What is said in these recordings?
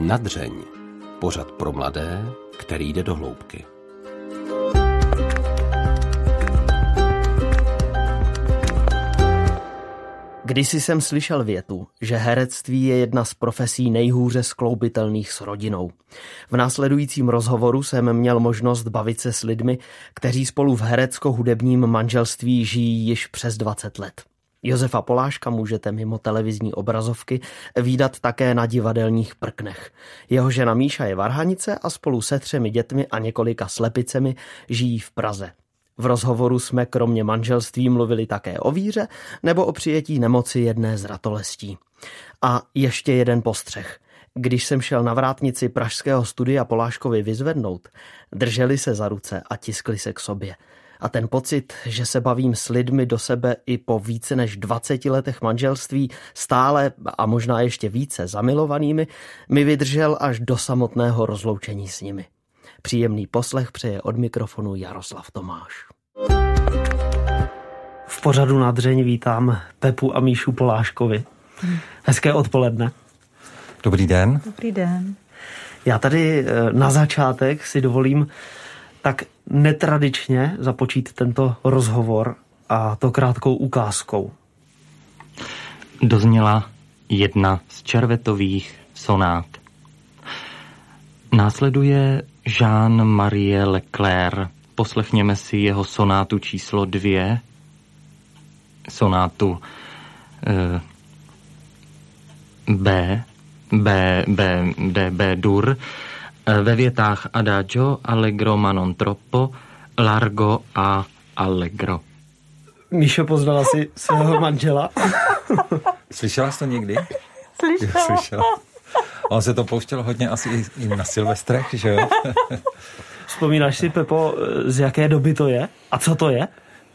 Nadřeň. Pořad pro mladé, který jde do hloubky. Kdysi jsem slyšel větu, že herectví je jedna z profesí nejhůře skloubitelných s rodinou. V následujícím rozhovoru jsem měl možnost bavit se s lidmi, kteří spolu v herecko-hudebním manželství žijí již přes 20 let. Josefa Poláška můžete mimo televizní obrazovky výdat také na divadelních prknech. Jeho žena Míša je varhanice a spolu se třemi dětmi a několika slepicemi žijí v Praze. V rozhovoru jsme kromě manželství mluvili také o víře nebo o přijetí nemoci jedné z ratolestí. A ještě jeden postřeh. Když jsem šel na vrátnici pražského studia Poláškovi vyzvednout, drželi se za ruce a tiskli se k sobě. A ten pocit, že se bavím s lidmi do sebe i po více než 20 letech manželství, stále a možná ještě více zamilovanými, mi vydržel až do samotného rozloučení s nimi. Příjemný poslech přeje od mikrofonu Jaroslav Tomáš. V pořadu na dřeň vítám Pepu a Míšu Poláškovi. Hezké odpoledne. Dobrý den. Dobrý den. Já tady eh, na začátek si dovolím tak netradičně započít tento rozhovor a to krátkou ukázkou. Dozněla jedna z červetových sonát. Následuje Jean-Marie Leclerc. Poslechněme si jeho sonátu číslo dvě, sonátu eh, B, B, B, D, B, dur, eh, ve větách adagio, allegro ma non troppo, largo a allegro. Míšo, poznala si svého manžela? Slyšela jsi to někdy? Slyšela. Slyšela. On se to pouštěl hodně asi i na Silvestrech, že jo? Vzpomínáš si, Pepo, z jaké doby to je? A co to je?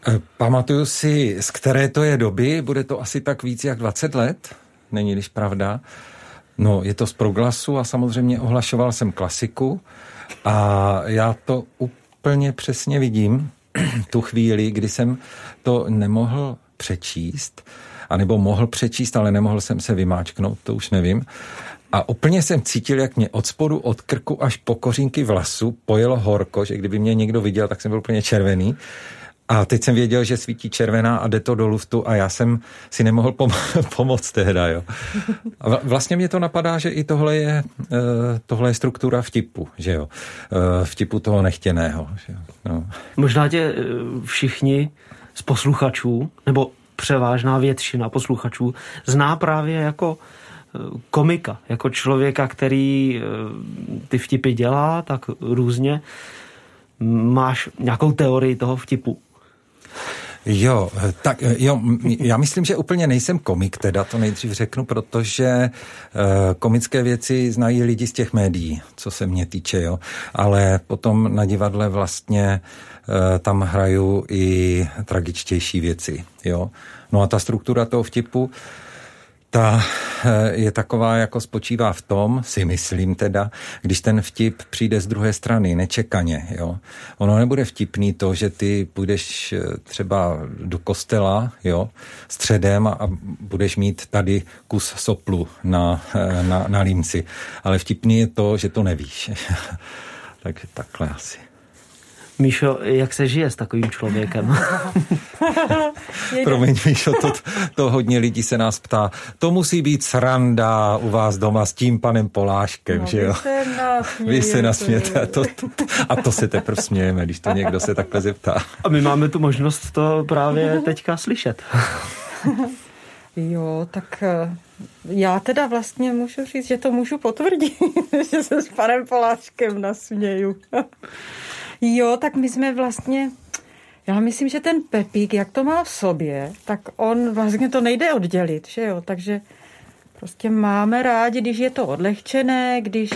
Eh, Pamatuju si, z které to je doby, bude to asi tak víc jak 20 let, není když pravda. No, je to z proglasu a samozřejmě ohlašoval jsem klasiku a já to úplně přesně vidím, tu chvíli, kdy jsem to nemohl přečíst, anebo mohl přečíst, ale nemohl jsem se vymáčknout, to už nevím. A úplně jsem cítil, jak mě od spodu, od krku až po kořínky vlasu pojelo horko, že kdyby mě někdo viděl, tak jsem byl úplně červený. A teď jsem věděl, že svítí červená a jde to do luftu a já jsem si nemohl pom- pomoct tehda, jo. A vlastně mě to napadá, že i tohle je, uh, tohle je struktura vtipu, že jo. Uh, vtipu toho nechtěného, že jo. No. Možná tě eh, všichni z posluchačů, nebo převážná většina posluchačů, zná právě jako komika, jako člověka, který ty vtipy dělá tak různě. Máš nějakou teorii toho vtipu? Jo, tak jo, já myslím, že úplně nejsem komik, teda to nejdřív řeknu, protože uh, komické věci znají lidi z těch médií, co se mě týče, jo. Ale potom na divadle vlastně uh, tam hraju i tragičtější věci, jo. No a ta struktura toho vtipu, ta je taková, jako spočívá v tom, si myslím teda, když ten vtip přijde z druhé strany, nečekaně, jo. Ono nebude vtipný to, že ty půjdeš třeba do kostela, jo, středem a budeš mít tady kus soplu na, na, na límci. Ale vtipný je to, že to nevíš. Takže takhle asi. Míšo, jak se žije s takovým člověkem? Promiň, Míšo, to, to hodně lidí se nás ptá. To musí být sranda u vás doma s tím panem Poláškem, no, že jo? Vy se nasmějete. Nasmějete. To, to, a to se teprve smějeme, když to někdo se takhle zeptá. A my máme tu možnost to právě teďka slyšet. Jo, tak já teda vlastně můžu říct, že to můžu potvrdit, že se s panem Poláškem nasměju. Jo, tak my jsme vlastně, já myslím, že ten Pepík, jak to má v sobě, tak on vlastně to nejde oddělit, že jo, takže prostě máme rádi, když je to odlehčené, když,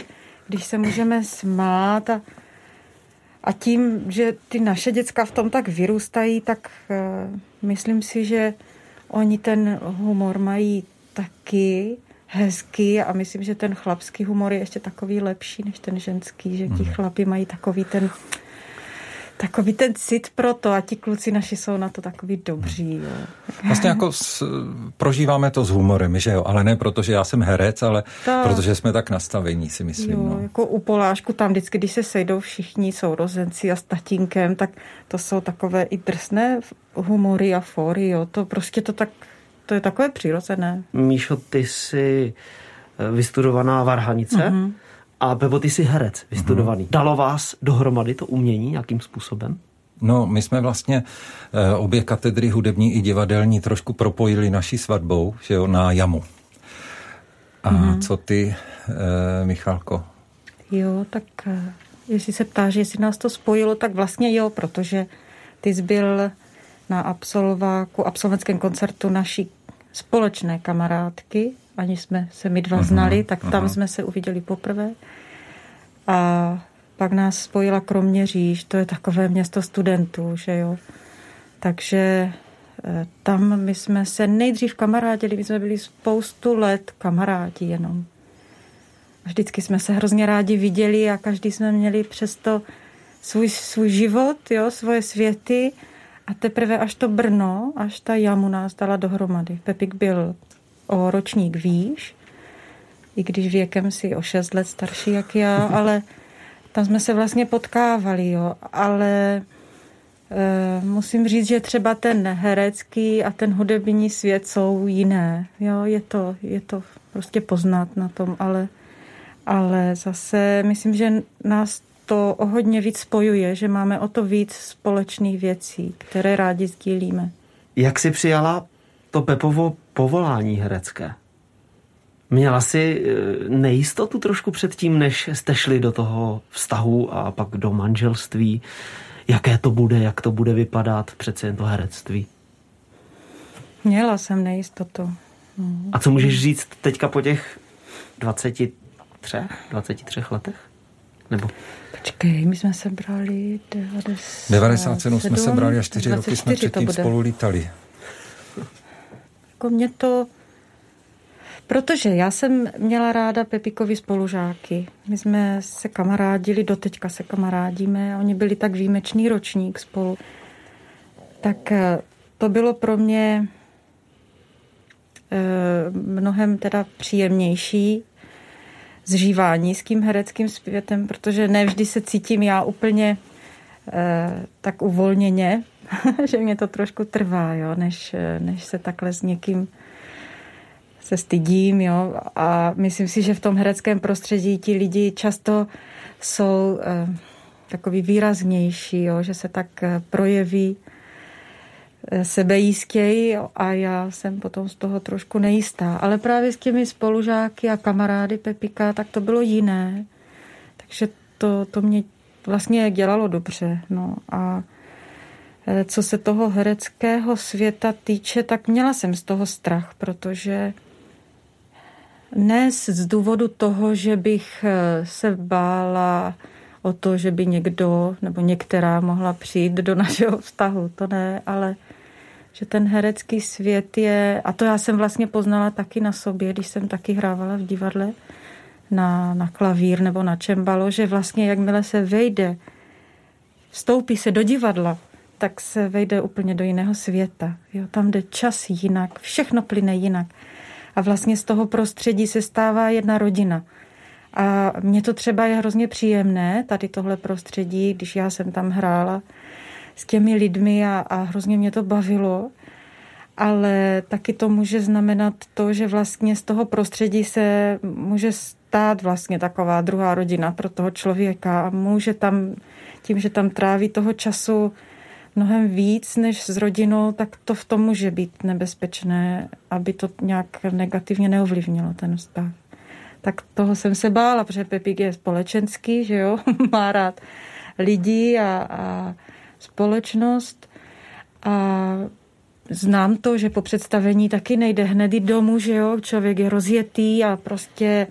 když se můžeme smát a, a tím, že ty naše děcka v tom tak vyrůstají, tak uh, myslím si, že oni ten humor mají taky hezký a myslím, že ten chlapský humor je ještě takový lepší než ten ženský, že ti chlapi mají takový ten takový ten cit pro to a ti kluci naši jsou na to takový dobří. Jo. Vlastně jako s, prožíváme to s humorem, že jo, ale ne proto, že já jsem herec, ale to... protože jsme tak nastavení, si myslím. Jo, no. jako u Polášku tam vždycky, když se sejdou všichni sourozenci a s tatínkem, tak to jsou takové i drsné humory a fory, jo, to prostě to tak, to je takové přirozené. Míšo, ty jsi eh, vystudovaná varhanice. Mm-hmm. A Bebo, ty jsi herec vystudovaný. Mm-hmm. Dalo vás dohromady to umění nějakým způsobem? No, my jsme vlastně e, obě katedry hudební i divadelní trošku propojili naší svatbou, že jo, na jamu. A mm-hmm. co ty, e, Michalko? Jo, tak e, jestli se ptáš, jestli nás to spojilo, tak vlastně jo, protože ty jsi byl na absolváku, absolventském koncertu naší společné kamarádky, ani jsme se my dva uh-huh, znali, tak tam uh-huh. jsme se uviděli poprvé. A pak nás spojila Kroměříž, to je takové město studentů, že jo. Takže eh, tam my jsme se nejdřív kamarádili, my jsme byli spoustu let kamarádi jenom. A vždycky jsme se hrozně rádi viděli a každý jsme měli přesto svůj, svůj život, jo, svoje světy a teprve až to Brno, až ta jamu nás dala dohromady. Pepik byl o ročník výš, i když věkem si o 6 let starší jak já, ale tam jsme se vlastně potkávali, jo. Ale e, musím říct, že třeba ten herecký a ten hudební svět jsou jiné. Jo, je to, je to prostě poznat na tom, ale, ale zase myslím, že nás to o hodně víc spojuje, že máme o to víc společných věcí, které rádi sdílíme. Jak si přijala to Pepovo povolání herecké? Měla si eh, nejistotu trošku předtím, než jste šli do toho vztahu a pak do manželství? Jaké to bude, jak to bude vypadat, přece jen to herectví? Měla jsem nejistotu. A co můžeš říct teďka po těch 23, 23 letech? Nebo? Počkej, my jsme se brali 90, 97 jsme se brali a 4 roky jsme předtím spolu lítali. Jako mě to... Protože já jsem měla ráda Pepikovi spolužáky. My jsme se kamarádili, doteďka se kamarádíme oni byli tak výjimečný ročník spolu. Tak eh, to bylo pro mě eh, mnohem teda příjemnější zžívání s tím hereckým světem, protože nevždy se cítím já úplně tak uvolněně, že mě to trošku trvá, jo, než, než se takhle s někým se stydím, jo, a myslím si, že v tom hereckém prostředí ti lidi často jsou eh, takový výraznější, jo, že se tak eh, projeví eh, sebejistěji a já jsem potom z toho trošku nejistá. Ale právě s těmi spolužáky a kamarády Pepika, tak to bylo jiné. Takže to, to mě vlastně dělalo dobře. No. A Eh, co se toho hereckého světa týče, tak měla jsem z toho strach, protože ne z důvodu toho, že bych eh, se bála o to, že by někdo nebo některá mohla přijít do našeho vztahu, to ne, ale že ten herecký svět je, a to já jsem vlastně poznala taky na sobě, když jsem taky hrávala v divadle na, na klavír nebo na čembalo, že vlastně jakmile se vejde, vstoupí se do divadla, tak se vejde úplně do jiného světa. Jo, tam jde čas jinak, všechno plyne jinak. A vlastně z toho prostředí se stává jedna rodina. A mně to třeba je hrozně příjemné, tady tohle prostředí, když já jsem tam hrála s těmi lidmi a, a hrozně mě to bavilo. Ale taky to může znamenat to, že vlastně z toho prostředí se může stát vlastně taková druhá rodina pro toho člověka a může tam, tím, že tam tráví toho času mnohem víc než s rodinou, tak to v tom může být nebezpečné, aby to nějak negativně neovlivnilo ten vztah. Tak toho jsem se bála, protože Pepík je společenský, že jo, má rád lidi a, a společnost a znám to, že po představení taky nejde hned i domů, že jo, člověk je rozjetý a prostě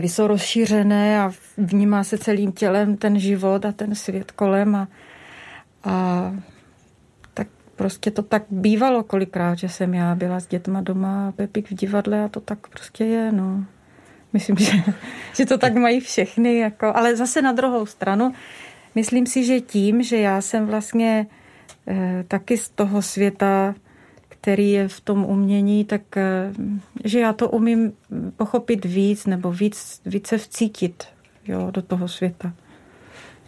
jsou rozšířené a vnímá se celým tělem ten život a ten svět kolem a a tak prostě to tak bývalo kolikrát, že jsem já byla s dětma doma a Pepik v divadle a to tak prostě je, no. Myslím, že, že to tak mají všechny, jako, ale zase na druhou stranu myslím si, že tím, že já jsem vlastně eh, taky z toho světa, který je v tom umění, tak eh, že já to umím pochopit víc nebo víc, více vcítit jo, do toho světa.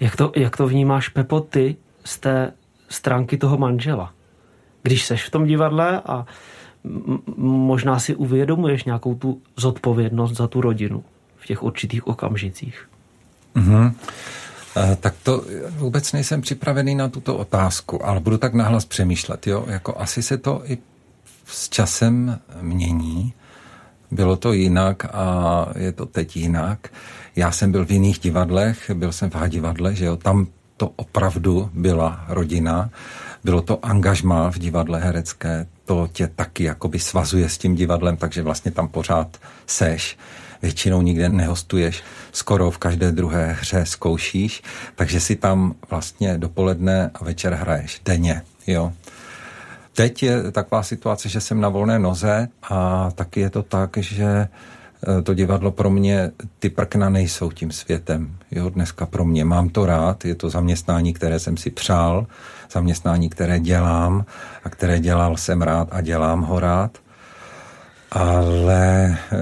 Jak to, jak to vnímáš, Pepo, ty z té stránky toho manžela? Když seš v tom divadle a možná si uvědomuješ nějakou tu zodpovědnost za tu rodinu v těch určitých okamžicích. Mm-hmm. Tak to vůbec nejsem připravený na tuto otázku, ale budu tak nahlas přemýšlet. Jo? Jako asi se to i s časem mění. Bylo to jinak a je to teď jinak. Já jsem byl v jiných divadlech, byl jsem v divadle, že jo, tam to opravdu byla rodina, bylo to angažmá v divadle herecké, to tě taky jakoby svazuje s tím divadlem, takže vlastně tam pořád seš většinou nikde nehostuješ, skoro v každé druhé hře zkoušíš, takže si tam vlastně dopoledne a večer hraješ denně, jo. Teď je taková situace, že jsem na volné noze a taky je to tak, že eh, to divadlo pro mě, ty prkna nejsou tím světem. Jo, dneska pro mě mám to rád, je to zaměstnání, které jsem si přál, zaměstnání, které dělám a které dělal jsem rád a dělám ho rád. Ale eh,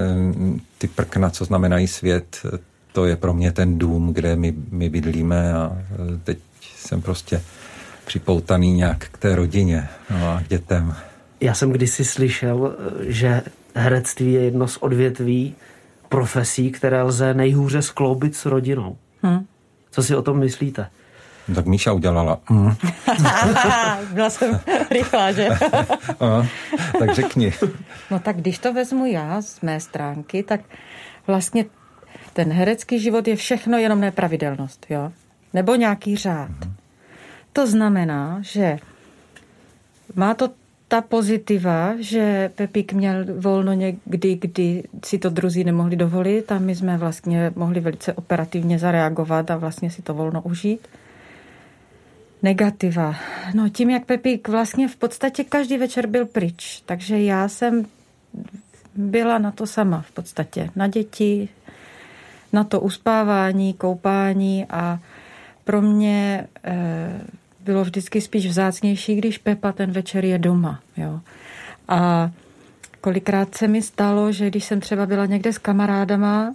ty prkna, co znamenají svět, to je pro mě ten dům, kde my, my bydlíme a eh, teď jsem prostě připoutaný nějak k té rodině no a k dětem. Já jsem kdysi slyšel, že herectví je jedno z odvětví profesí, které lze nejhůře skloubit s rodinou. Hmm. Co si o tom myslíte? No, tak Míša udělala. Mm. Byla jsem rychlá, že? a, tak řekni. No tak když to vezmu já z mé stránky, tak vlastně ten herecký život je všechno jenom nepravidelnost, jo? Nebo nějaký řád. Mm. To znamená, že má to ta pozitiva, že Pepík měl volno někdy, kdy si to druzí nemohli dovolit a my jsme vlastně mohli velice operativně zareagovat a vlastně si to volno užít. Negativa. No tím, jak Pepík vlastně v podstatě každý večer byl pryč, takže já jsem byla na to sama v podstatě. Na děti, na to uspávání, koupání a pro mě eh, bylo vždycky spíš vzácnější, když Pepa ten večer je doma. Jo. A kolikrát se mi stalo, že když jsem třeba byla někde s kamarádama,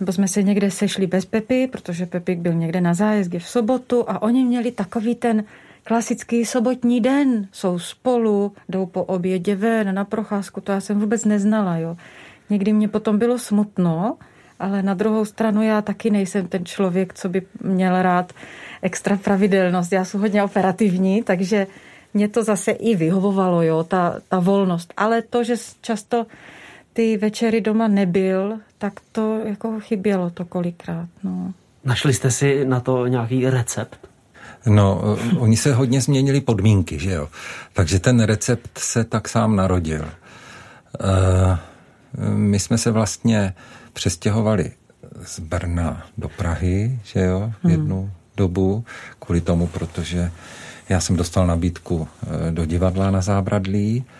nebo jsme se někde sešli bez Pepy, protože Pepik byl někde na zájezdě v sobotu a oni měli takový ten klasický sobotní den. Jsou spolu, jdou po obědě ven na procházku, to já jsem vůbec neznala. Jo. Někdy mě potom bylo smutno, ale na druhou stranu já taky nejsem ten člověk, co by měl rád extra pravidelnost. Já jsem hodně operativní, takže mě to zase i vyhovovalo, jo, ta, ta volnost. Ale to, že často ty večery doma nebyl, tak to jako chybělo to kolikrát. No. Našli jste si na to nějaký recept? No, oni se hodně změnili podmínky, že jo. Takže ten recept se tak sám narodil. Uh, my jsme se vlastně přestěhovali z Brna do Prahy, že jo, hmm. jednu dobu, kvůli tomu, protože já jsem dostal nabídku eh, do divadla na Zábradlí, eh,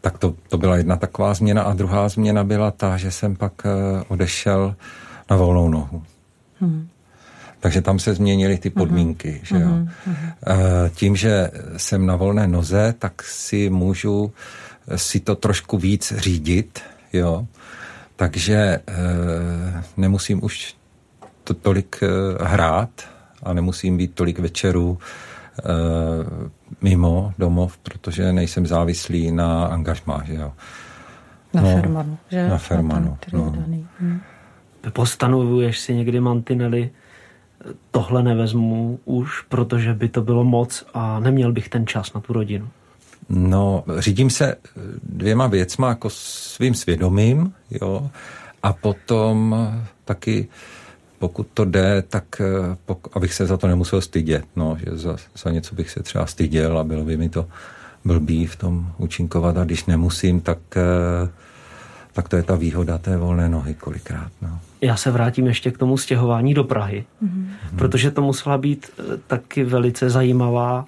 tak to, to byla jedna taková změna a druhá změna byla ta, že jsem pak eh, odešel na volnou nohu. Hmm. Takže tam se změnily ty podmínky. Hmm. Že jo? Hmm. Tím, že jsem na volné noze, tak si můžu si to trošku víc řídit, jo. Takže e, nemusím už to tolik e, hrát a nemusím být tolik večerů e, mimo domov, protože nejsem závislý na angažmá, že jo. Na no, Fermanu, že? Na Fermanu, no. Hmm. Postanovuješ si někdy mantinely, tohle nevezmu už, protože by to bylo moc a neměl bych ten čas na tu rodinu. No, řídím se dvěma věcma, jako svým svědomím, jo, a potom taky, pokud to jde, tak pok- abych se za to nemusel stydět, no, že za, za něco bych se třeba styděl a bylo by mi to blbý v tom účinkovat a když nemusím, tak, tak to je ta výhoda té volné nohy kolikrát, no. Já se vrátím ještě k tomu stěhování do Prahy, mm-hmm. protože to musela být taky velice zajímavá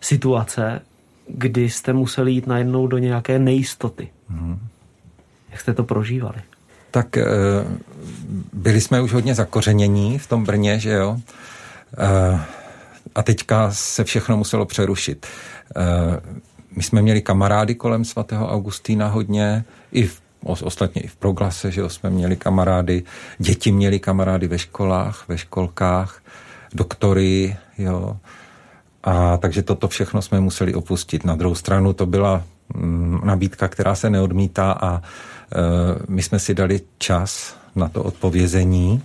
situace, kdy jste museli jít najednou do nějaké nejistoty. Hmm. Jak jste to prožívali? Tak eh, byli jsme už hodně zakořenění v tom Brně, že jo. A teďka se všechno muselo přerušit. My jsme měli kamarády kolem svatého Augustína hodně, i v ostatně i v proglase, že jo, jsme měli kamarády, děti měli kamarády ve školách, ve školkách, doktory, jo. A takže toto všechno jsme museli opustit. Na druhou stranu to byla nabídka, která se neodmítá a e, my jsme si dali čas na to odpovězení.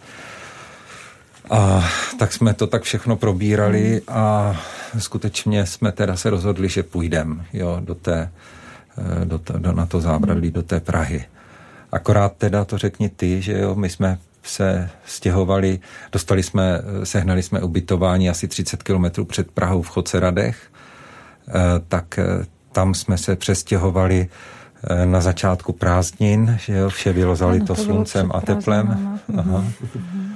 A tak jsme to tak všechno probírali a skutečně jsme teda se rozhodli, že půjdeme jo, do té, e, do, do, na to zábradlí, do té Prahy. Akorát teda to řekni ty, že jo, my jsme se stěhovali, dostali jsme, sehnali jsme ubytování asi 30 kilometrů před Prahou v Choceradech, eh, tak tam jsme se přestěhovali eh, na začátku prázdnin, že jo, vše bylo zalito sluncem a teplem. Aha. Mhm.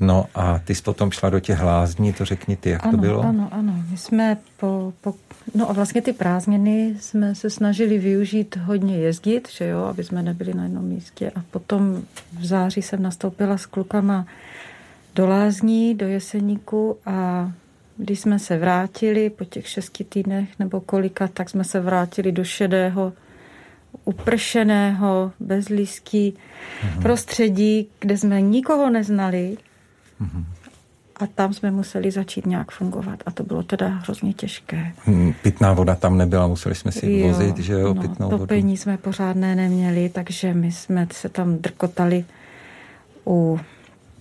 No a ty jsi potom šla do těch lázní, to řekni ty, jak ano, to bylo? Ano, ano, my jsme po, po, no a vlastně ty prázdniny jsme se snažili využít hodně jezdit, že jo, aby jsme nebyli na jednom místě a potom v září jsem nastoupila s klukama do lázní, do Jeseníku a když jsme se vrátili po těch šesti týdnech nebo kolika, tak jsme se vrátili do šedého, upršeného, bezlíský mhm. prostředí, kde jsme nikoho neznali, a tam jsme museli začít nějak fungovat a to bylo teda hrozně těžké. Hmm, pitná voda tam nebyla, museli jsme si jo, vozit, že jo, no, pitnou topení vodu. jsme pořádné neměli, takže my jsme se tam drkotali u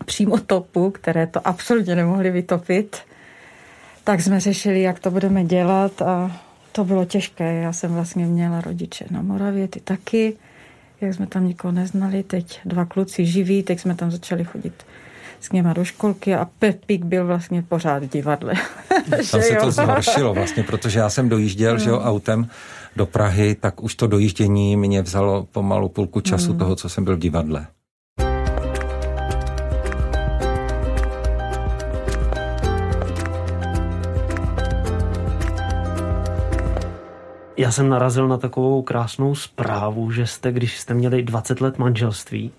přímo topu, které to absolutně nemohli vytopit. Tak jsme řešili, jak to budeme dělat a to bylo těžké. Já jsem vlastně měla rodiče na Moravě, ty taky. Jak jsme tam nikoho neznali, teď dva kluci živí, teď jsme tam začali chodit s něma do školky a Pepík byl vlastně pořád v divadle. Tam se to zhoršilo vlastně, protože já jsem dojížděl, no. že jo, autem do Prahy, tak už to dojíždění mě vzalo pomalu půlku času mm. toho, co jsem byl v divadle. Já jsem narazil na takovou krásnou zprávu, že jste, když jste měli 20 let manželství,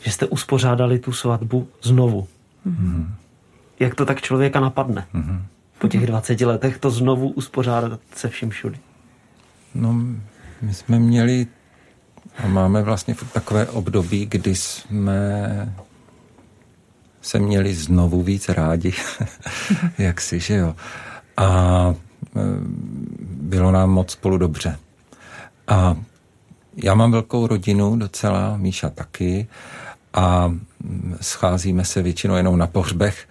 že jste uspořádali tu svatbu znovu. Mm-hmm. Jak to tak člověka napadne? Mm-hmm. Po těch 20 letech to znovu uspořádat se vším všudy. No, my jsme měli a máme vlastně takové období, kdy jsme se měli znovu víc rádi, jak si, že jo. A bylo nám moc spolu dobře. A já mám velkou rodinu docela, Míša taky a scházíme se většinou jenom na pohřbech,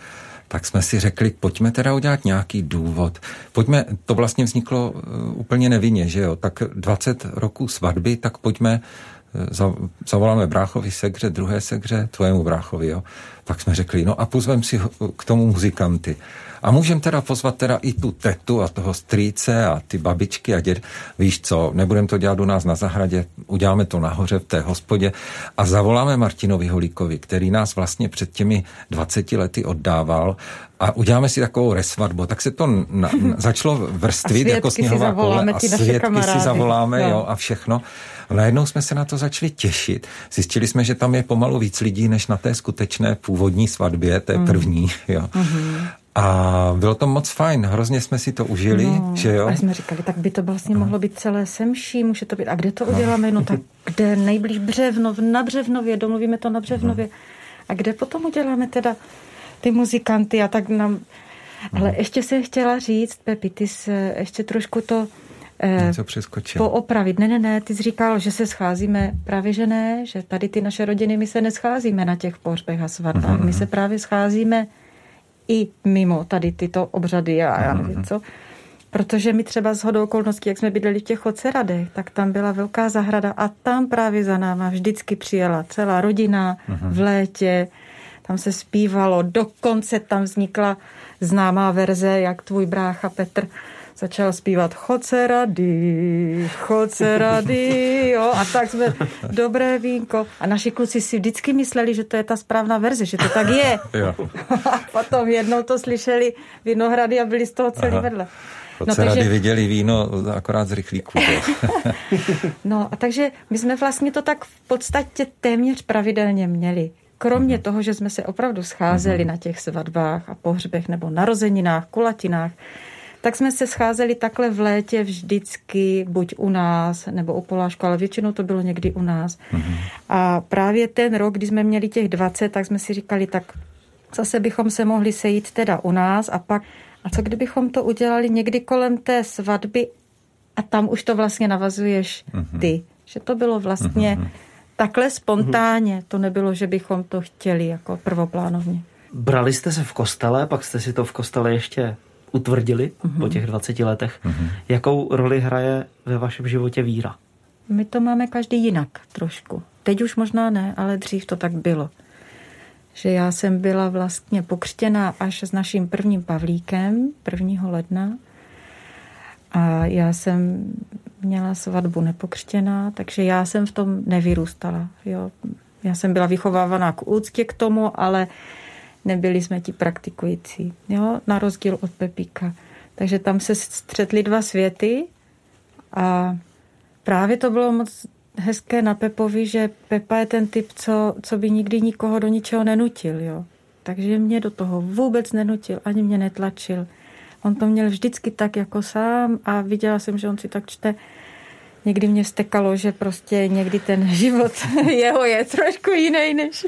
tak jsme si řekli, pojďme teda udělat nějaký důvod. Pojďme, to vlastně vzniklo uh, úplně nevinně, že jo, tak 20 roků svatby, tak pojďme, uh, zavoláme bráchovi segře, druhé segře, tvojemu bráchovi, jo. Tak jsme řekli, no a pozvem si k tomu muzikanty. A můžeme teda pozvat teda i tu tetu a toho strýce a ty babičky a děd. Víš co, nebudeme to dělat u nás na zahradě, uděláme to nahoře v té hospodě a zavoláme Martinovi Holíkovi, který nás vlastně před těmi 20 lety oddával a uděláme si takovou resvatbu. Tak se to na, na, začalo vrstvit jako sněhová kole a svědky si zavoláme no. jo, a všechno. Najednou jsme se na to začali těšit. Zjistili jsme, že tam je pomalu víc lidí, než na té skutečné původní svatbě, té mm. první. Jo. Mm-hmm. A bylo to moc fajn, hrozně jsme si to užili, no, že jo? A jsme říkali, tak by to vlastně no. mohlo být celé semší, může to být, a kde to uděláme? No, no tak kde nejblíž Břevnov, na Břevnově, domluvíme to na Břevnově. No. A kde potom uděláme teda ty muzikanty a tak nám... Ale ještě se chtěla říct, Pepi, ty se ještě trošku to eh, poopravit. Ne, ne, ne, ty jsi říkal, že se scházíme, právě že ne, že tady ty naše rodiny, my se nescházíme na těch pohřbech a svatbách, mm-hmm. my se právě scházíme i mimo tady tyto obřady a já nevím co. Protože my třeba z hodou okolností, jak jsme bydleli v těch oceradech, tak tam byla velká zahrada a tam právě za náma vždycky přijela celá rodina v létě, tam se zpívalo, dokonce tam vznikla známá verze, jak tvůj brácha Petr začal zpívat Chodce rady, chodce rady, jo, a tak jsme, dobré vínko. A naši kluci si vždycky mysleli, že to je ta správná verze, že to tak je. Jo. A potom jednou to slyšeli Vinohrady a byli z toho celý Aha. vedle. No, takže... rady viděli víno akorát z rychlíku. no a takže my jsme vlastně to tak v podstatě téměř pravidelně měli. kromě toho, že jsme se opravdu scházeli na těch svatbách a pohřbech nebo narozeninách, kulatinách, tak jsme se scházeli takhle v létě vždycky, buď u nás, nebo u Polášku, ale většinou to bylo někdy u nás. Mm-hmm. A právě ten rok, kdy jsme měli těch 20, tak jsme si říkali, tak zase bychom se mohli sejít teda u nás a pak, a co kdybychom to udělali někdy kolem té svatby a tam už to vlastně navazuješ mm-hmm. ty. Že to bylo vlastně mm-hmm. takhle spontánně, to nebylo, že bychom to chtěli jako prvoplánovně. Brali jste se v kostele, pak jste si to v kostele ještě utvrdili mm-hmm. po těch 20 letech. Mm-hmm. Jakou roli hraje ve vašem životě víra? My to máme každý jinak trošku. Teď už možná ne, ale dřív to tak bylo. Že já jsem byla vlastně pokřtěná až s naším prvním Pavlíkem 1. ledna. A já jsem měla svatbu nepokřtěná, takže já jsem v tom nevyrůstala. Jo. Já jsem byla vychovávaná k úctě k tomu, ale nebyli jsme ti praktikující, jo, na rozdíl od Pepíka. Takže tam se střetly dva světy a právě to bylo moc hezké na Pepovi, že Pepa je ten typ, co, co by nikdy nikoho do ničeho nenutil, jo. Takže mě do toho vůbec nenutil, ani mě netlačil. On to měl vždycky tak jako sám a viděla jsem, že on si tak čte. Někdy mě stekalo, že prostě někdy ten život jeho je trošku jiný než,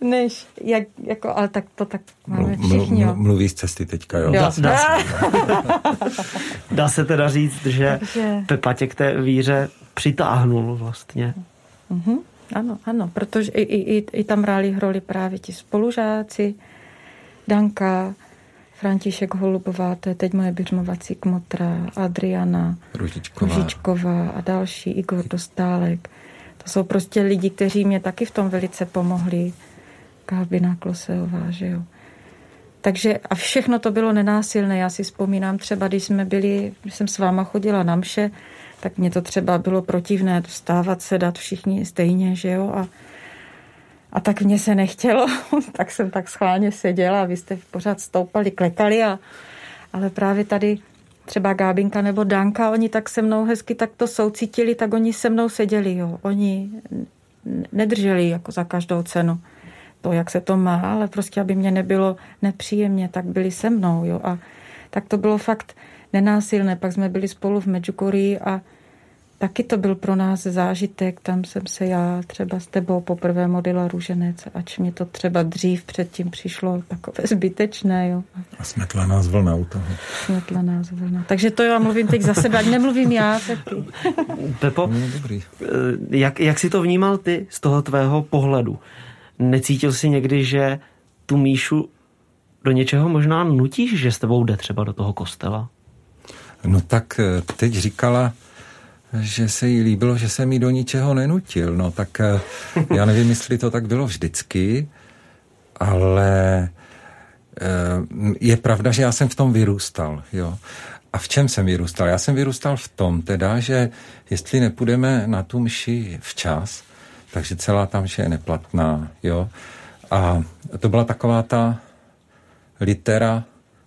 než jak, jako, ale tak to tak máme všichni. Mluv, mluví z cesty teďka, jo? Dá, dá, se, dá se teda říct, že Pepa tě k té víře přitáhnul vlastně. Mm-hmm. Ano, ano, protože i, i, i tam hráli roli právě ti spolužáci, Danka, František Holubová, to je teď moje běžmovací kmotra, Adriana Ružičková. Ružičková a další, Igor Dostálek. To jsou prostě lidi, kteří mě taky v tom velice pomohli. Kábina Kloseová, že jo. Takže a všechno to bylo nenásilné. Já si vzpomínám třeba, když jsme byli, když jsem s váma chodila na mše, tak mě to třeba bylo protivné vstávat, sedat všichni stejně, že jo. A, a tak mě se nechtělo, tak jsem tak schválně seděla a vy jste pořád stoupali, klekali a, ale právě tady třeba Gábinka nebo Danka, oni tak se mnou hezky tak to soucítili, tak oni se mnou seděli, jo. Oni nedrželi jako za každou cenu to, jak se to má, ale prostě, aby mě nebylo nepříjemně, tak byli se mnou, jo. A tak to bylo fakt nenásilné. Pak jsme byli spolu v Medjugorji a taky to byl pro nás zážitek. Tam jsem se já třeba s tebou poprvé modlila růženec, ač mě to třeba dřív předtím přišlo takové zbytečné. Jo. A smetla nás vlna u toho. Smetla nás vlna. Takže to já mluvím teď za sebe, ať nemluvím já. Taky. Pepo, No, dobrý. eh, jak, jak jsi to vnímal ty z toho tvého pohledu? Necítil jsi někdy, že tu Míšu do něčeho možná nutíš, že s tebou jde třeba do toho kostela? No tak eh, teď říkala, že se jí líbilo, že jsem jí do ničeho nenutil. No tak eh, já nevím, jestli to tak bylo vždycky, ale eh, je pravda, že já jsem v tom vyrůstal, jo. A v čem jsem vyrůstal? Já jsem vyrůstal v tom teda, že jestli nepůjdeme na tu mši včas, takže celá ta mše je neplatná, jo. A to byla taková ta litera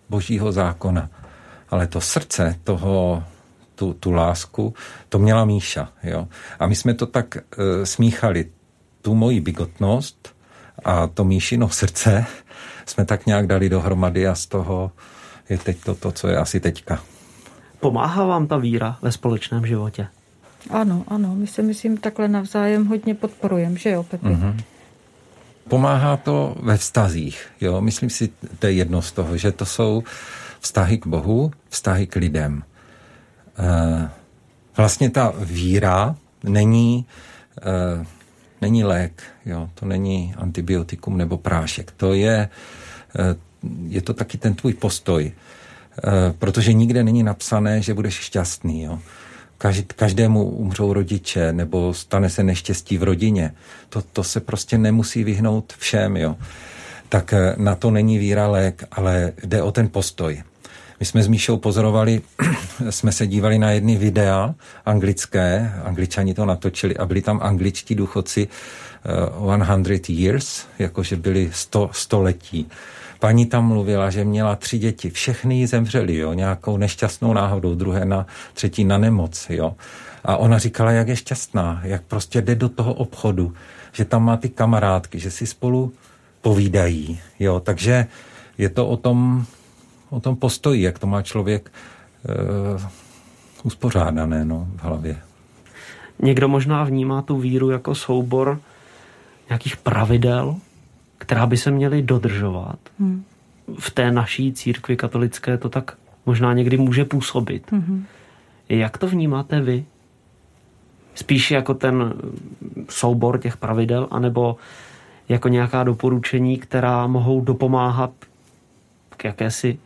božího zákona. Ale to srdce toho, tu, tu lásku, to měla Míša, jo. A my jsme to tak e, smíchali, tu moji bigotnost a to Míšino srdce jsme tak nějak dali dohromady a z toho je teď to, to co je asi teďka. Pomáhá vám ta víra ve společném životě? Ano, ano, my se myslím takhle navzájem hodně podporujeme, že jo, Pepi? Mm-hmm. Pomáhá to ve vztazích, jo. Myslím si, to je jedno z toho, že to jsou vztahy k Bohu, vztahy k lidem. E, vlastně ta víra není, e, není lék, jo. To není antibiotikum nebo prášek. To je, e, je to taky ten tvůj postoj. Protože nikde není napsané, že budeš šťastný, jo každému umřou rodiče nebo stane se neštěstí v rodině. To, to se prostě nemusí vyhnout všem, jo. Tak na to není víra lék, ale jde o ten postoj. My jsme s Míšou pozorovali, jsme se dívali na jedny videa anglické, angličani to natočili a byli tam angličtí důchodci uh, 100 years, jakože byli 100, 100 letí. Paní tam mluvila, že měla tři děti, všechny jí zemřeli, jo, nějakou nešťastnou náhodou, druhé na, třetí na nemoc, jo. A ona říkala, jak je šťastná, jak prostě jde do toho obchodu, že tam má ty kamarádky, že si spolu povídají. Jo, takže je to o tom, o tom postoji, jak to má člověk uh, uspořádané no, v hlavě. Někdo možná vnímá tu víru jako soubor nějakých pravidel, která by se měly dodržovat. Hmm. V té naší církvi katolické to tak možná někdy může působit. Hmm. Jak to vnímáte vy? Spíš jako ten soubor těch pravidel, anebo jako nějaká doporučení, která mohou dopomáhat k jakési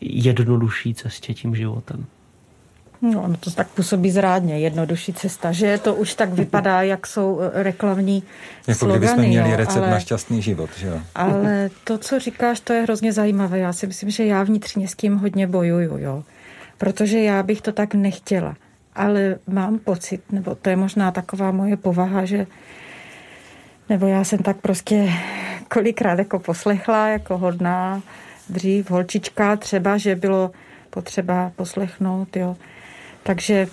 jednodušší cestě tím životem? No, no to tak působí zrádně, jednodušší cesta, že to už tak vypadá, jak jsou eh, reklamní Jako slogany, kdybychom měli jo, recept ale, na šťastný život, že jo? Ale to, co říkáš, to je hrozně zajímavé. Já si myslím, že já vnitřně s tím hodně bojuju, jo. Protože já bych to tak nechtěla. Ale mám pocit, nebo to je možná taková moje povaha, že nebo já jsem tak prostě kolikrát jako poslechla, jako hodná, dřív holčička třeba, že bylo potřeba poslechnout, jo. Takže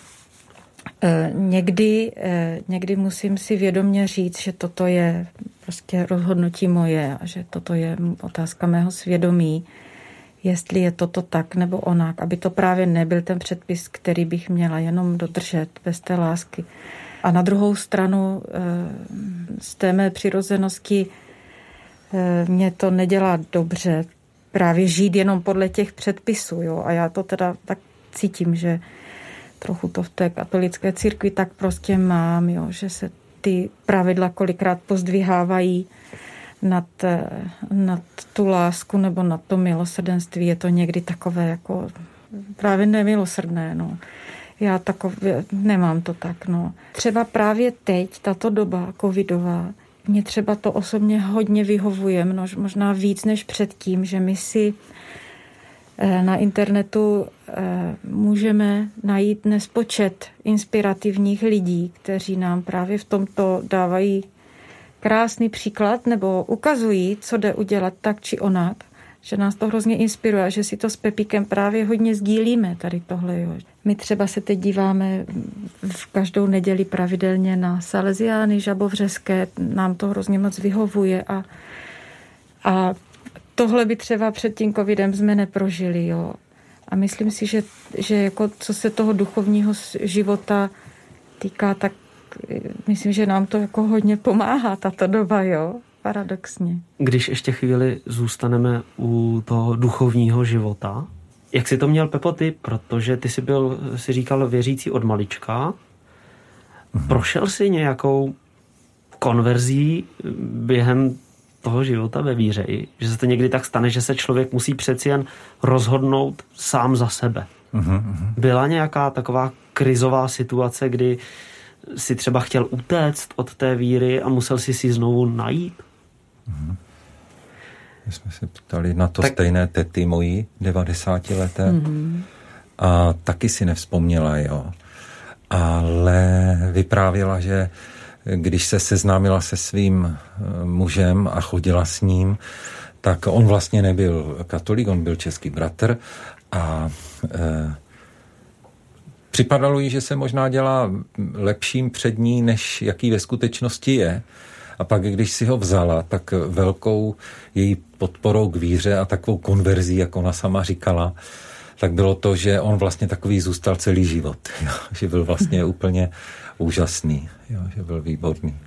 eh, někdy, eh, někdy musím si vědomě říct, že toto je prostě rozhodnutí moje a že toto je otázka mého svědomí, jestli je toto tak nebo onak, aby to právě nebyl ten předpis, který bych měla jenom dodržet bez té lásky. A na druhou stranu eh, z té mé přirozenosti mě to nedělá dobře právě žít jenom podle těch předpisů. Jo? A já to teda tak cítím, že trochu to v té katolické církvi tak prostě mám, jo, že se ty pravidla kolikrát pozdvihávají nad, nad tu lásku nebo nad to milosrdenství. Je to někdy takové jako právě nemilosrdné. No. Já takové, nemám to tak. No. Třeba právě teď, tato doba covidová, mě třeba to osobně hodně vyhovuje, možná víc než předtím, že my si Eh, na internetu eh, můžeme najít nespočet inspirativních lidí, kteří nám právě v tomto dávají krásný příklad nebo ukazují, co jde udělat tak či onak, že nás to hrozně inspiruje, že si to s Pepíkem právě hodně sdílíme tady tohle. Jo. My třeba se teď díváme v každou neděli pravidelně na Salesiány, Žabovřeské, nám to hrozně moc vyhovuje a, a tohle by třeba před tím covidem jsme neprožili, jo. A myslím si, že, že jako co se toho duchovního života týká, tak eh, myslím, že nám to jako hodně pomáhá, tato doba, jo, paradoxně. Když ještě chvíli zůstaneme u toho duchovního života, jak si to měl Pepo ty? Protože ty jsi byl, si říkal, věřící od malička. Mhm. Prošel si nějakou konverzí během toho života ve víře, že se to někdy tak stane, že se člověk musí přeci jen rozhodnout sám za sebe. Uh-huh. Byla nějaká taková krizová situace, kdy si třeba chtěl utéct od té víry a musel si si znovu najít? Uh-huh. My jsme se ptali na to tak... stejné tety mojí, 90 leté. Uh-huh. A taky si nevzpomněla, jo. Ale vyprávěla, že když se seznámila se svým eh, mužem a chodila s ním, tak on vlastně nebyl katolík, on byl český bratr a e, připadalo jí, že se možná dělá lepším před ní, než jaký ve skutečnosti je. A pak, když si ho vzala, tak velkou její podporou k víře a takovou konverzí, jak ona sama říkala, tak bylo to, že on vlastně takový zůstal celý život. Jo? Že byl vlastně úplně úžasný, jo, že byl výborný.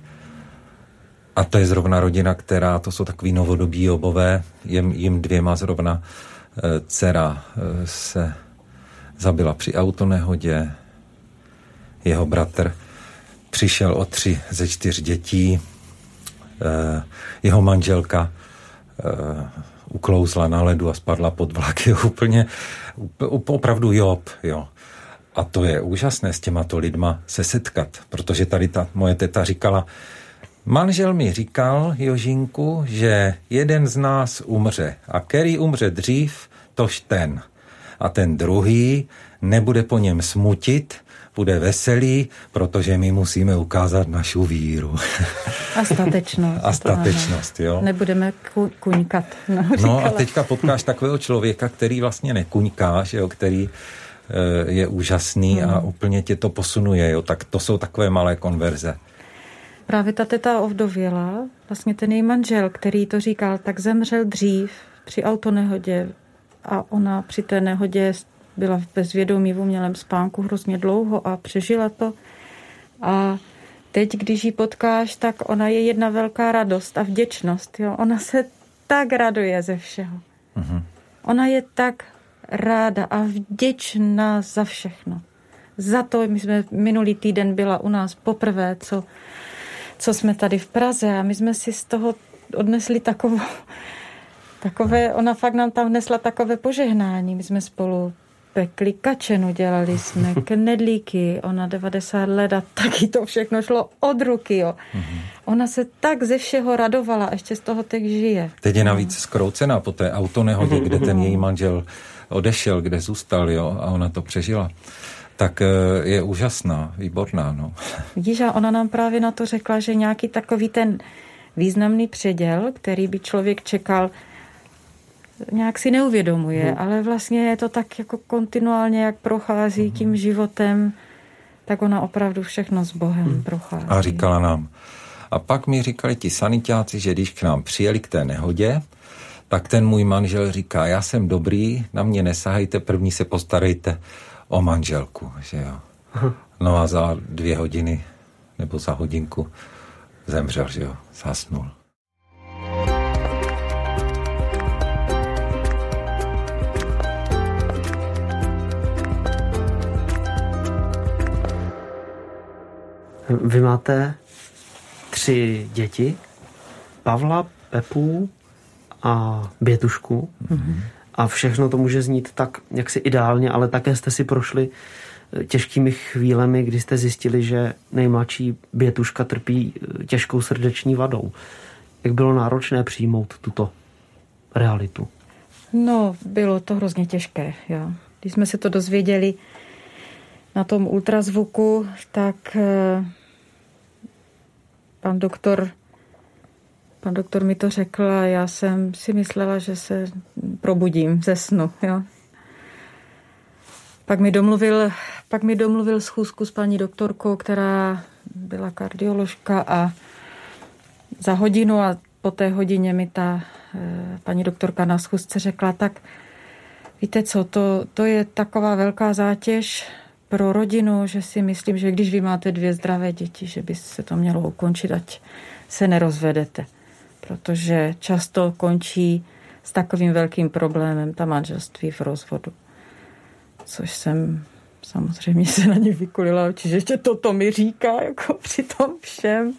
A to je zrovna rodina, která, to jsou takový novodobí obové, jim, jim dvěma zrovna e, dcera e, se zabila při autonehodě, jeho bratr přišel o tři ze čtyř dětí, jeho manželka e, uklouzla na ledu a spadla pod vlak. Je úplně, opravdu job, jo. A to je úžasné s těmato lidma se setkat, protože tady ta moje teta říkala, manžel mi říkal, Jožinku, že jeden z nás umře a který umře dřív, tož ten. A ten druhý nebude po něm smutit, bude veselý, protože my musíme ukázat našu víru. A statečnost. A statečnost, jo. Nebudeme ku, kuňkat. No, no a teďka potkáš takového člověka, který vlastně nekuňká, že jo, který je úžasný hmm. a úplně tě to posunuje. Jo? Tak to jsou takové malé konverze. Právě ta teta ovdověla, vlastně ten její manžel, který to říkal, tak zemřel dřív při autonehodě a ona při té nehodě byla v bezvědomí v umělém spánku hrozně dlouho a přežila to. A teď, když ji potkáš, tak ona je jedna velká radost a vděčnost. Jo? Ona se tak raduje ze všeho. Uh-huh. Ona je tak ráda a vděčná za všechno. Za to, my jsme minulý týden byla u nás poprvé, co, co jsme tady v Praze a my jsme si z toho odnesli takovou, takové, ona fakt nám tam vnesla takové požehnání. My jsme spolu pekli kačenu, dělali jsme knedlíky, ona 90 let a taky to všechno šlo od ruky, jo. Mm-hmm. Ona se tak ze všeho radovala, a ještě z toho teď žije. Teď je navíc zkroucená po té autonehodě, kde ten její manžel odešel, kde zůstal, jo, a ona to přežila tak eh, je úžasná, výborná. No. Vidíš, a ona nám právě na to řekla, že nějaký takový ten významný předěl, který by člověk čekal, nějak si neuvědomuje, hmm. ale vlastně je to tak jako kontinuálně, jak prochází hmm. tím životem, tak ona opravdu všechno s Bohem hmm. prochází. A říkala nám, a pak mi říkali ti sanitáci, že když k nám přijeli k té nehodě, tak ten můj manžel říká, já jsem dobrý, na mě nesahejte, první se postarejte o manželku, že jo. No a za dvě hodiny nebo za hodinku zemřel, že jo, zasnul. Vy máte tři děti, Pavla, Pepu a Bětušku. Mm-hmm. A všechno to může znít tak jaksi ideálně, ale také jste si prošli eh, těžkými chvílemi, kdy jste zjistili, že nejmladší Bětuška trpí eh, těžkou srdeční vadou. Jak bylo náročné přijmout tuto realitu? No, bylo to hrozně těžké. Jo. Když jsme se to dozvěděli na tom ultrazvuku, tak eh, pan doktor, pan doktor mi to řekl a já jsem si myslela, že se probudím ze snu. Jo. Pak mi domluvil, pak mi domluvil schůzku s paní doktorkou, která byla kardioložka a za hodinu a po té hodině mi ta e, paní doktorka na schůzce řekla, tak víte co, to, to je taková velká zátěž, pro rodinu, že si myslím, že když vy máte dvě zdravé děti, že by se to mělo ukončit, ať se nerozvedete. Protože často končí s takovým velkým problémem ta manželství v rozvodu. Což jsem samozřejmě se na ně vykulila oči, že toto mi říká, jako při tom všem.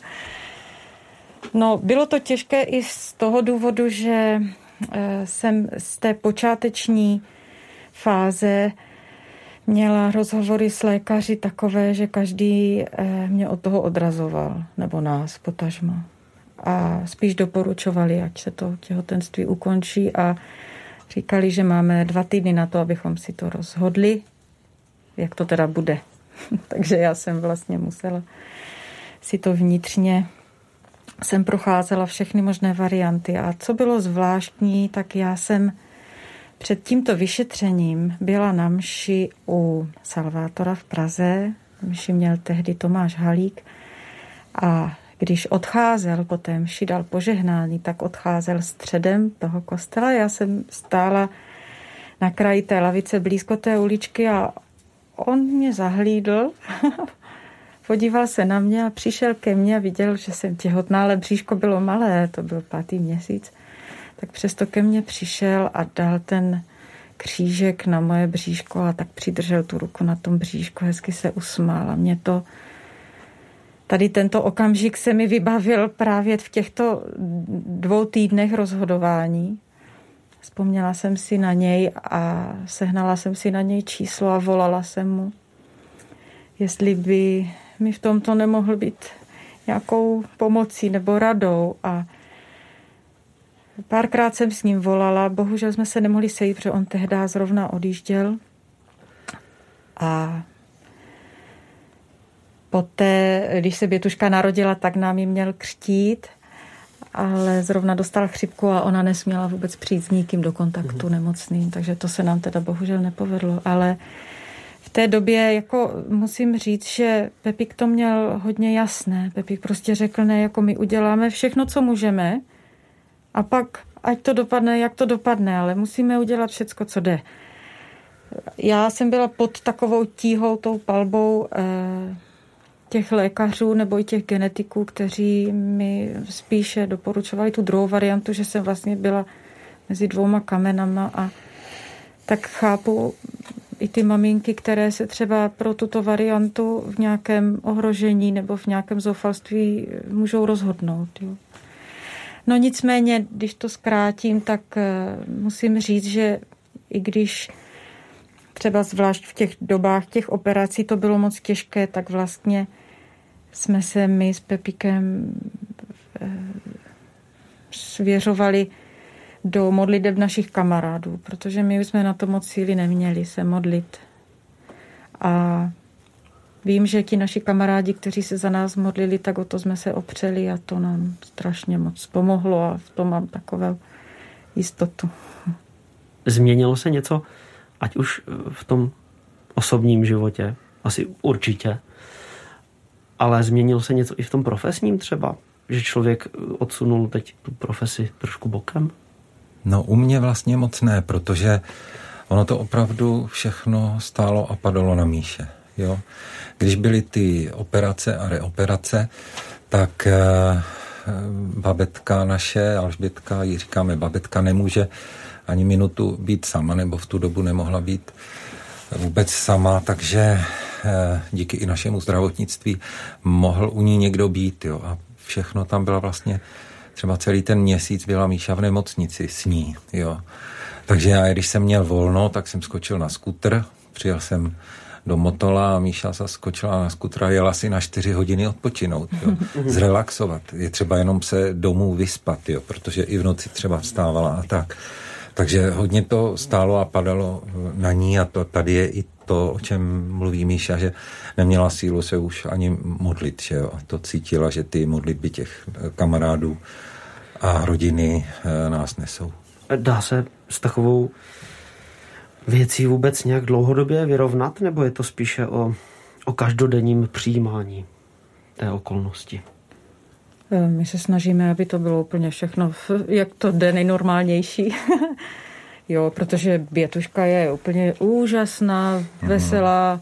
No, bylo to těžké i z toho důvodu, že eh, jsem z té počáteční fáze měla rozhovory s lékaři takové, že každý eh, mě od toho odrazoval, nebo nás potažmo. A spíš doporučovali, ať se to těhotenství ukončí a říkali, že máme dva týdny na to, abychom si to rozhodli, jak to teda bude. Takže já jsem vlastně musela si to vnitřně jsem procházela všechny možné varianty. A co bylo zvláštní, tak já jsem před tímto vyšetřením byla na mši u Salvátora v Praze. Mši měl tehdy Tomáš Halík a když odcházel po té mši, dal požehnání, tak odcházel středem toho kostela. Já jsem stála na kraji té lavice blízko té uličky a on mě zahlídl, podíval se na mě a přišel ke mně a viděl, že jsem těhotná, ale bříško bylo malé, to byl pátý měsíc tak přesto ke mně přišel a dal ten křížek na moje bříško a tak přidržel tu ruku na tom bříško, hezky se usmál a mě to tady tento okamžik se mi vybavil právě v těchto dvou týdnech rozhodování. Vzpomněla jsem si na něj a sehnala jsem si na něj číslo a volala jsem mu, jestli by mi v tomto nemohl být nějakou pomocí nebo radou a Párkrát jsem s ním volala, bohužel jsme se nemohli sejít, protože on tehdy zrovna odjížděl. A poté, když se Bětuška narodila, tak nám ji měl křtít, ale zrovna dostal chřipku a ona nesměla vůbec přijít s nikým do kontaktu mm. nemocným, takže to se nám teda bohužel nepovedlo. Ale v té době jako musím říct, že Pepik to měl hodně jasné. Pepik prostě řekl, ne, jako my uděláme všechno, co můžeme a pak ať to dopadne, jak to dopadne, ale musíme udělat všecko, co jde. Já jsem byla pod takovou tíhou, tou palbou eh, těch lékařů nebo i těch genetiků, kteří mi spíše doporučovali tu druhou variantu, že jsem vlastně byla mezi dvouma kamenama a tak chápu i ty maminky, které se třeba pro tuto variantu v nějakém ohrožení nebo v nějakém zoufalství můžou rozhodnout. Jo. No nicméně, když to zkrátím, tak eh, musím říct, že i když třeba zvlášť v těch dobách těch operací to bylo moc těžké, tak vlastně jsme se my s Pepikem eh, svěřovali do modliteb našich kamarádů, protože my jsme na to moc síly neměli se modlit. A vím, že ti naši kamarádi, kteří se za nás modlili, tak o to jsme se opřeli a to nám strašně moc pomohlo a v tom mám takovou jistotu. Změnilo se něco, ať už v tom osobním životě, asi určitě, ale změnilo se něco i v tom profesním třeba, že člověk odsunul teď tu profesi trošku bokem? No u mě vlastně moc ne, protože ono to opravdu všechno stálo a padalo na míše. Jo? Když byly ty operace a reoperace, tak eh, babetka naše, Alžbětka, ji říkáme babetka, nemůže ani minutu být sama, nebo v tu dobu nemohla být vůbec sama, takže eh, díky i našemu zdravotnictví mohl u ní někdo být. Jo? A všechno tam byla vlastně třeba celý ten měsíc byla Míša v nemocnici s ní, jo. Takže já, když jsem měl volno, tak jsem skočil na skuter, přijel jsem do Motola a Míša se skočila na skutra a jela si na čtyři hodiny odpočinout, jo. zrelaxovat. Je třeba jenom se domů vyspat, jo, protože i v noci třeba vstávala a tak. Takže hodně to stálo a padalo na ní a to, tady je i to, o čem mluví Míša, že neměla sílu se už ani modlit, že jo? A to cítila, že ty modlitby těch kamarádů a rodiny eh, nás nesou. Dá se s takovou věcí vůbec nějak dlouhodobě vyrovnat, nebo je to spíše o, o každodenním přijímání té okolnosti? Eh, my se snažíme, aby to bylo úplně všechno, jak to jde nejnormálnější. jo, protože Bětuška je úplně úžasná, mhm. veselá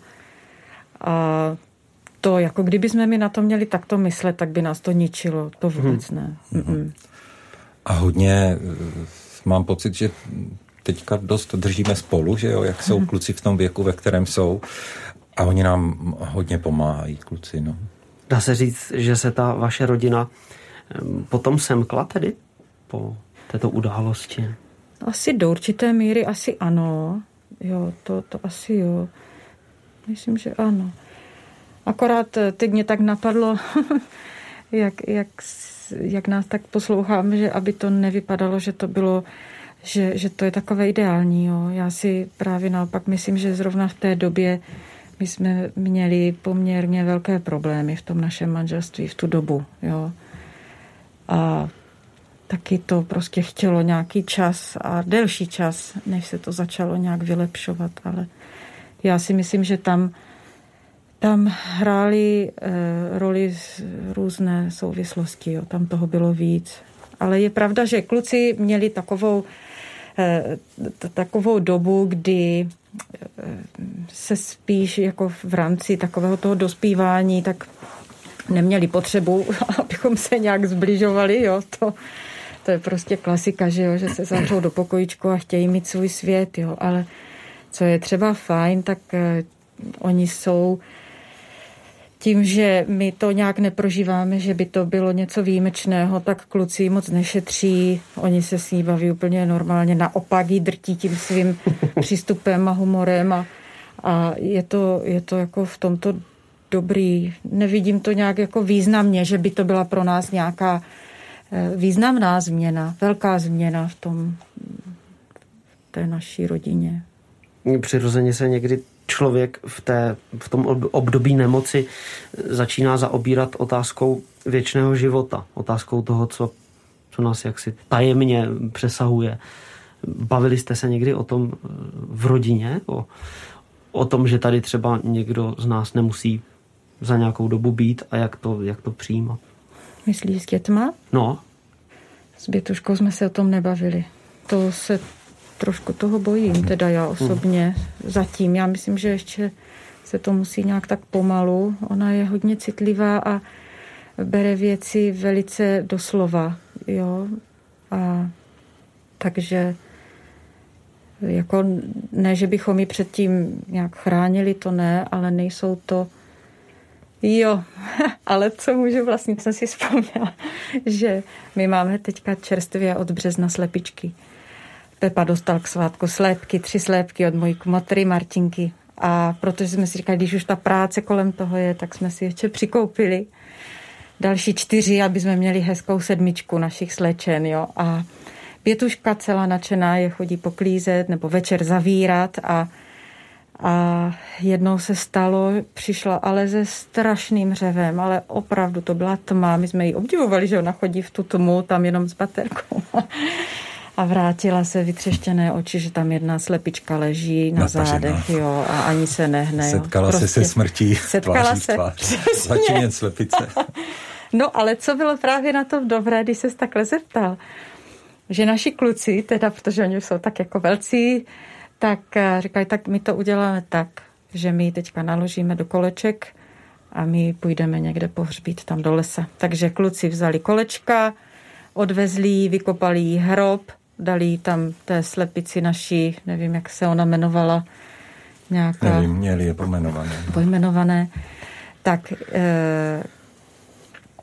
a to, jako kdyby jsme mi na to měli takto myslet, tak by nás to ničilo. To vůbec mhm. ne. Mm-mm. A hodně mám pocit, že teďka dost držíme spolu, že jo, jak jsou mhm. kluci v tom věku, ve kterém jsou. A oni nám hodně pomáhají, kluci, no. Dá se říct, že se ta vaše rodina potom semkla tedy po této události? Asi do určité míry, asi ano. Jo, to, to asi jo. Myslím, že ano. Akorát eh, teď mě tak napadlo, jak, jak jak nás tak poslouchám, že aby to nevypadalo, že to bylo, že, že to je takové ideální. Jo. Já si právě naopak myslím, že zrovna v té době my jsme měli poměrně velké problémy v tom našem manželství v tu dobu. Jo. A taky to prostě chtělo nějaký čas a delší čas, než se to začalo nějak vylepšovat, ale já si myslím, že tam tam hrály e, roli různé souvislosti, jo. tam toho bylo víc. Ale je pravda, že kluci měli takovou, takovou dobu, kdy eh, se spíš jako v rámci takového toho dospívání, tak neměli potřebu, abychom se nějak zbližovali, jo, to, to je prostě klasika, že jo, že se zavřou do pokojičku a chtějí mít svůj svět, jo, ale co je třeba fajn, tak eh, oni jsou tím, že my to nějak neprožíváme, že by to bylo něco výjimečného, tak kluci moc nešetří, oni se s ní baví úplně normálně, naopak jí drtí tím svým přístupem a humorem a, a je, to, je to jako v tomto dobrý. Nevidím to nějak jako významně, že by to byla pro nás nějaká eh, významná změna, velká změna v tom v té naší rodině. Přirozeně se někdy člověk v, té, v tom období nemoci začíná zaobírat otázkou věčného života, otázkou toho, co, co nás jaksi tajemně přesahuje. Bavili jste se někdy o tom v rodině, o, o tom, že tady třeba někdo z nás nemusí za nějakou dobu být a jak to, jak to přijímat. Myslíš s dětma? No. S Bětuškou jsme se o tom nebavili. To se trošku toho bojím, teda já osobně zatím. Já myslím, že ještě se to musí nějak tak pomalu. Ona je hodně citlivá a bere věci velice doslova, jo. A takže jako ne, že bychom ji předtím nějak chránili, to ne, ale nejsou to Jo, ale co můžu vlastně, jsem si vzpomněla, že my máme teďka čerstvě od března slepičky. Pepa dostal k svátku slépky, tři slépky od mojí kmotry Martinky. A protože jsme si říkali, když už ta práce kolem toho je, tak jsme si ještě přikoupili další čtyři, aby jsme měli hezkou sedmičku našich slečen. Jo. A Pětuška celá nadšená je chodí poklízet nebo večer zavírat a a jednou se stalo, přišla ale se strašným řevem, ale opravdu to byla tma. My jsme ji obdivovali, že ona chodí v tu tmu, tam jenom s baterkou. A vrátila se vytřeštěné oči, že tam jedna slepička leží na Natažená. zádech, jo, a ani se nehne. Jo. Setkala prostě, se se smrtí setkala se, tvář. Začíněn slepice. no ale co bylo právě na to dobré, když se takhle zeptal, že naši kluci, teda protože oni jsou tak jako velcí, tak eh, říkají, tak my to uděláme tak, že my teďka naložíme do koleček a my půjdeme někde pohřbít tam do lesa. Takže kluci vzali kolečka, odvezli ji, vykopali jí hrob, dali tam té slepici naší, nevím, jak se ona jmenovala, nějaká... Nevím, měli je pojmenované. Pojmenované. Tak e,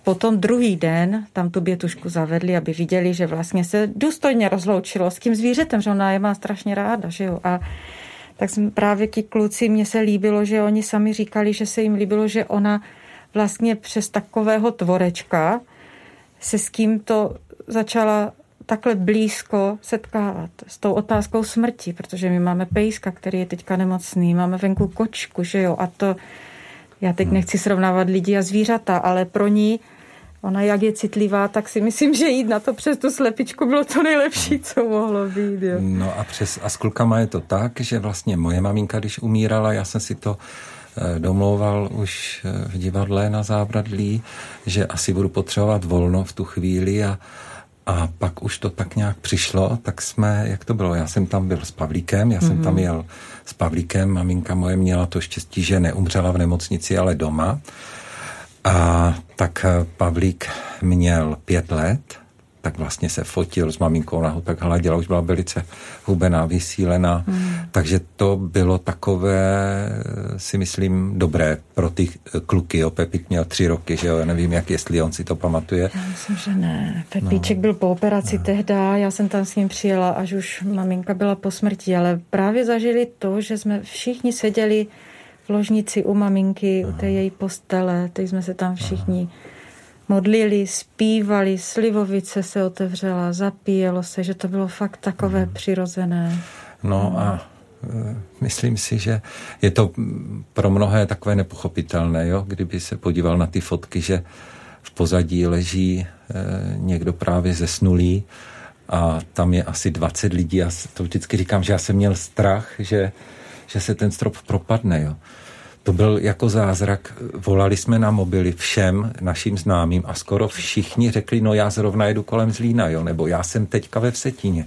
Potom druhý den tam tu bětušku zavedli, aby viděli, že vlastně se důstojně rozloučilo s tím zvířetem, že ona je má strašně ráda, že jo. A tak jsme právě ti kluci, mně se líbilo, že oni sami říkali, že se jim líbilo, že ona vlastně přes takového tvorečka se s kým to začala takhle blízko setkávat s tou otázkou smrti, protože my máme pejska, který je teďka nemocný, máme venku kočku, že jo, a to já teď hmm. nechci srovnávat lidi a zvířata, ale pro ní ona jak je citlivá, tak si myslím, že jít na to přes tu slepičku bylo to nejlepší, co mohlo být. Jo. No a, přes, a s klukama je to tak, že vlastně moje maminka, když umírala, já jsem si to eh, domlouval už eh, v divadle na Zábradlí, že asi budu potřebovat volno v tu chvíli a, a pak už to tak nějak přišlo, tak jsme, jak to bylo, já jsem tam byl s Pavlíkem, já jsem mm-hmm. tam jel s Pavlíkem, maminka moje měla to štěstí, že neumřela v nemocnici, ale doma. A tak Pavlík měl pět let, tak vlastně se fotil s maminkou, ho tak hladila, už byla velice hubená, vysílená, hmm. takže to bylo takové, si myslím, dobré pro ty eh, kluky, jo, Pepík měl tři roky, že jo, já nevím, jak, jestli on si to pamatuje. Já myslím, že ne. Pepíček no. byl po operaci no. tehda, já jsem tam s ním přijela, až už maminka byla po smrti, ale právě zažili to, že jsme všichni seděli v ložnici u maminky, Aha. u té její postele, teď jsme se tam všichni modlili, zpívali, slivovice se otevřela, zapíjelo se, že to bylo fakt takové hmm. přirozené. No a e, myslím si, že je to pro mnohé takové nepochopitelné, jo? kdyby se podíval na ty fotky, že v pozadí leží e, někdo právě zesnulý a tam je asi 20 lidí. Já to vždycky říkám, že já jsem měl strach, že že se ten strop propadne. Jo. To byl jako zázrak. Volali jsme na mobily všem našim známým a skoro všichni řekli, no já zrovna jedu kolem Zlína, jo, nebo já jsem teďka ve Vsetíně.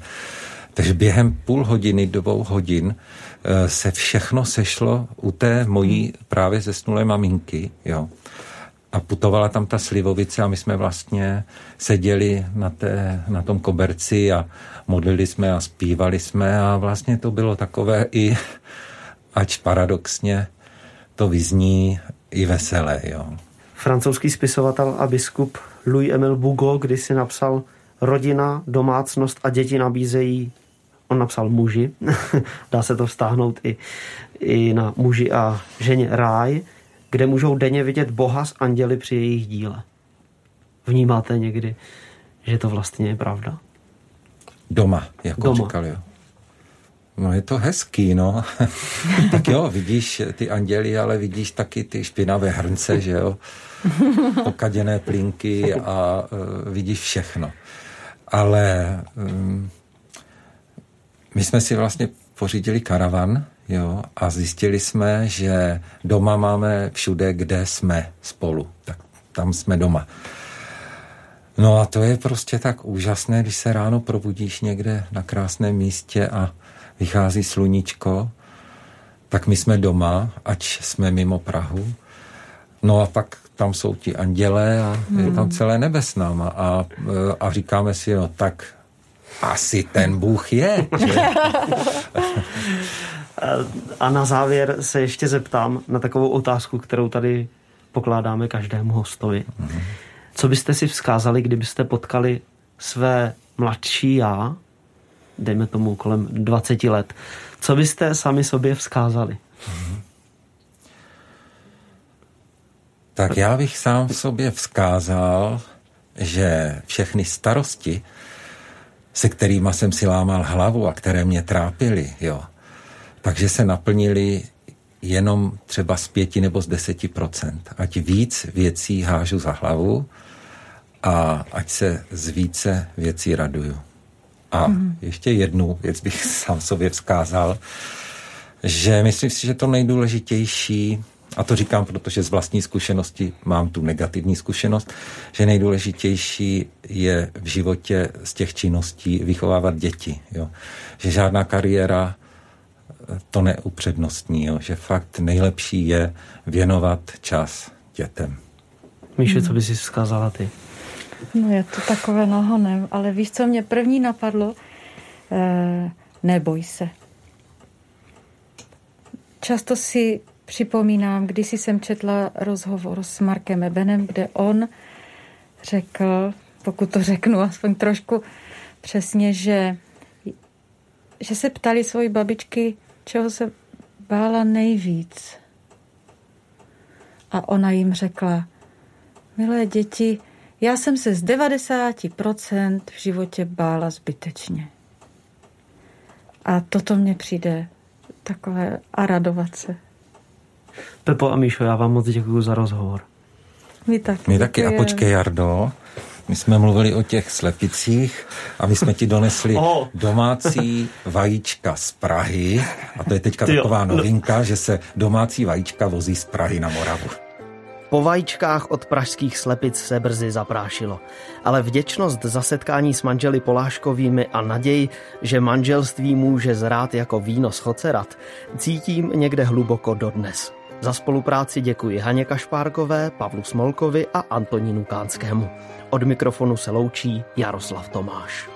Takže během půl hodiny, dvou hodin eh, se všechno sešlo u té mojí právě zesnulé maminky, jo. A putovala tam ta slivovice a my jsme vlastně seděli na, té, na tom koberci a modlili jsme a zpívali jsme a vlastně to bylo takové i ač paradoxně to vyzní i veselé. Jo. Francouzský spisovatel a biskup Louis Emile Bugo si napsal Rodina, domácnost a děti nabízejí On napsal muži, dá se to vztáhnout i, i na muži a ženě ráj, kde můžou denně vidět Boha s anděli při jejich díle. Vnímáte někdy, že to vlastně je pravda? Doma, jako Doma. říkali. Jo. No je to hezký, no. tak jo, vidíš ty anděly, ale vidíš taky ty špinavé hrnce, že jo. Pokaděné plinky a uh, vidíš všechno. Ale um, my jsme si vlastně pořídili karavan Jo, a zjistili jsme, že doma máme všude, kde jsme spolu. Tak tam jsme doma. No a to je prostě tak úžasné, když se ráno probudíš někde na krásném místě a vychází sluníčko, tak my jsme doma, ať jsme mimo Prahu. No a pak tam jsou ti andělé a hmm. je tam celé nebe s náma a, a říkáme si, no tak asi ten Bůh je. Že? a na závěr se ještě zeptám na takovou otázku, kterou tady pokládáme každému hostovi. Hmm. Co byste si vzkázali, kdybyste potkali své mladší já, dejme tomu kolem 20 let, co byste sami sobě vzkázali? Tak já bych sám sobě vzkázal, že všechny starosti, se kterými jsem si lámal hlavu a které mě trápily, jo, takže se naplnili jenom třeba z pěti nebo z deseti procent. Ať víc věcí hážu za hlavu a ať se z více věcí raduju. A mm. ještě jednu věc bych sám sobě vzkázal, že myslím si, že to nejdůležitější, a to říkám, protože z vlastní zkušenosti mám tu negativní zkušenost, že nejdůležitější je v životě z těch činností vychovávat děti. Jo. Že žádná kariéra to neupřednostní, jo. že fakt nejlepší je věnovat čas dětem. Míše, co by si vzkázala ty? No je to takové nahonem, ale víš, co mě první napadlo? E, neboj se. Často si připomínám, když jsem četla rozhovor s Markem Ebenem, kde on řekl, pokud to řeknu aspoň trošku přesně, že, že se ptali svoji babičky, čeho se bála nejvíc. A ona jim řekla, milé děti, já jsem se z 90% v životě bála zbytečně. A toto mně přijde takové a radovat se. Pepo a Míšo, já vám moc děkuji za rozhovor. My taky. My taky. A počkej, Jardo, my jsme mluvili o těch slepicích a my jsme ti donesli oh. domácí vajíčka z Prahy. A to je teďka taková no. novinka, že se domácí vajíčka vozí z Prahy na Moravu. Po vajíčkách od pražských slepic se brzy zaprášilo, ale vděčnost za setkání s manželi Poláškovými a naději, že manželství může zrát jako víno z chocerat, cítím někde hluboko dodnes. Za spolupráci děkuji Haně Kašpárkové, Pavlu Smolkovi a Antonínu Kánskému. Od mikrofonu se loučí Jaroslav Tomáš.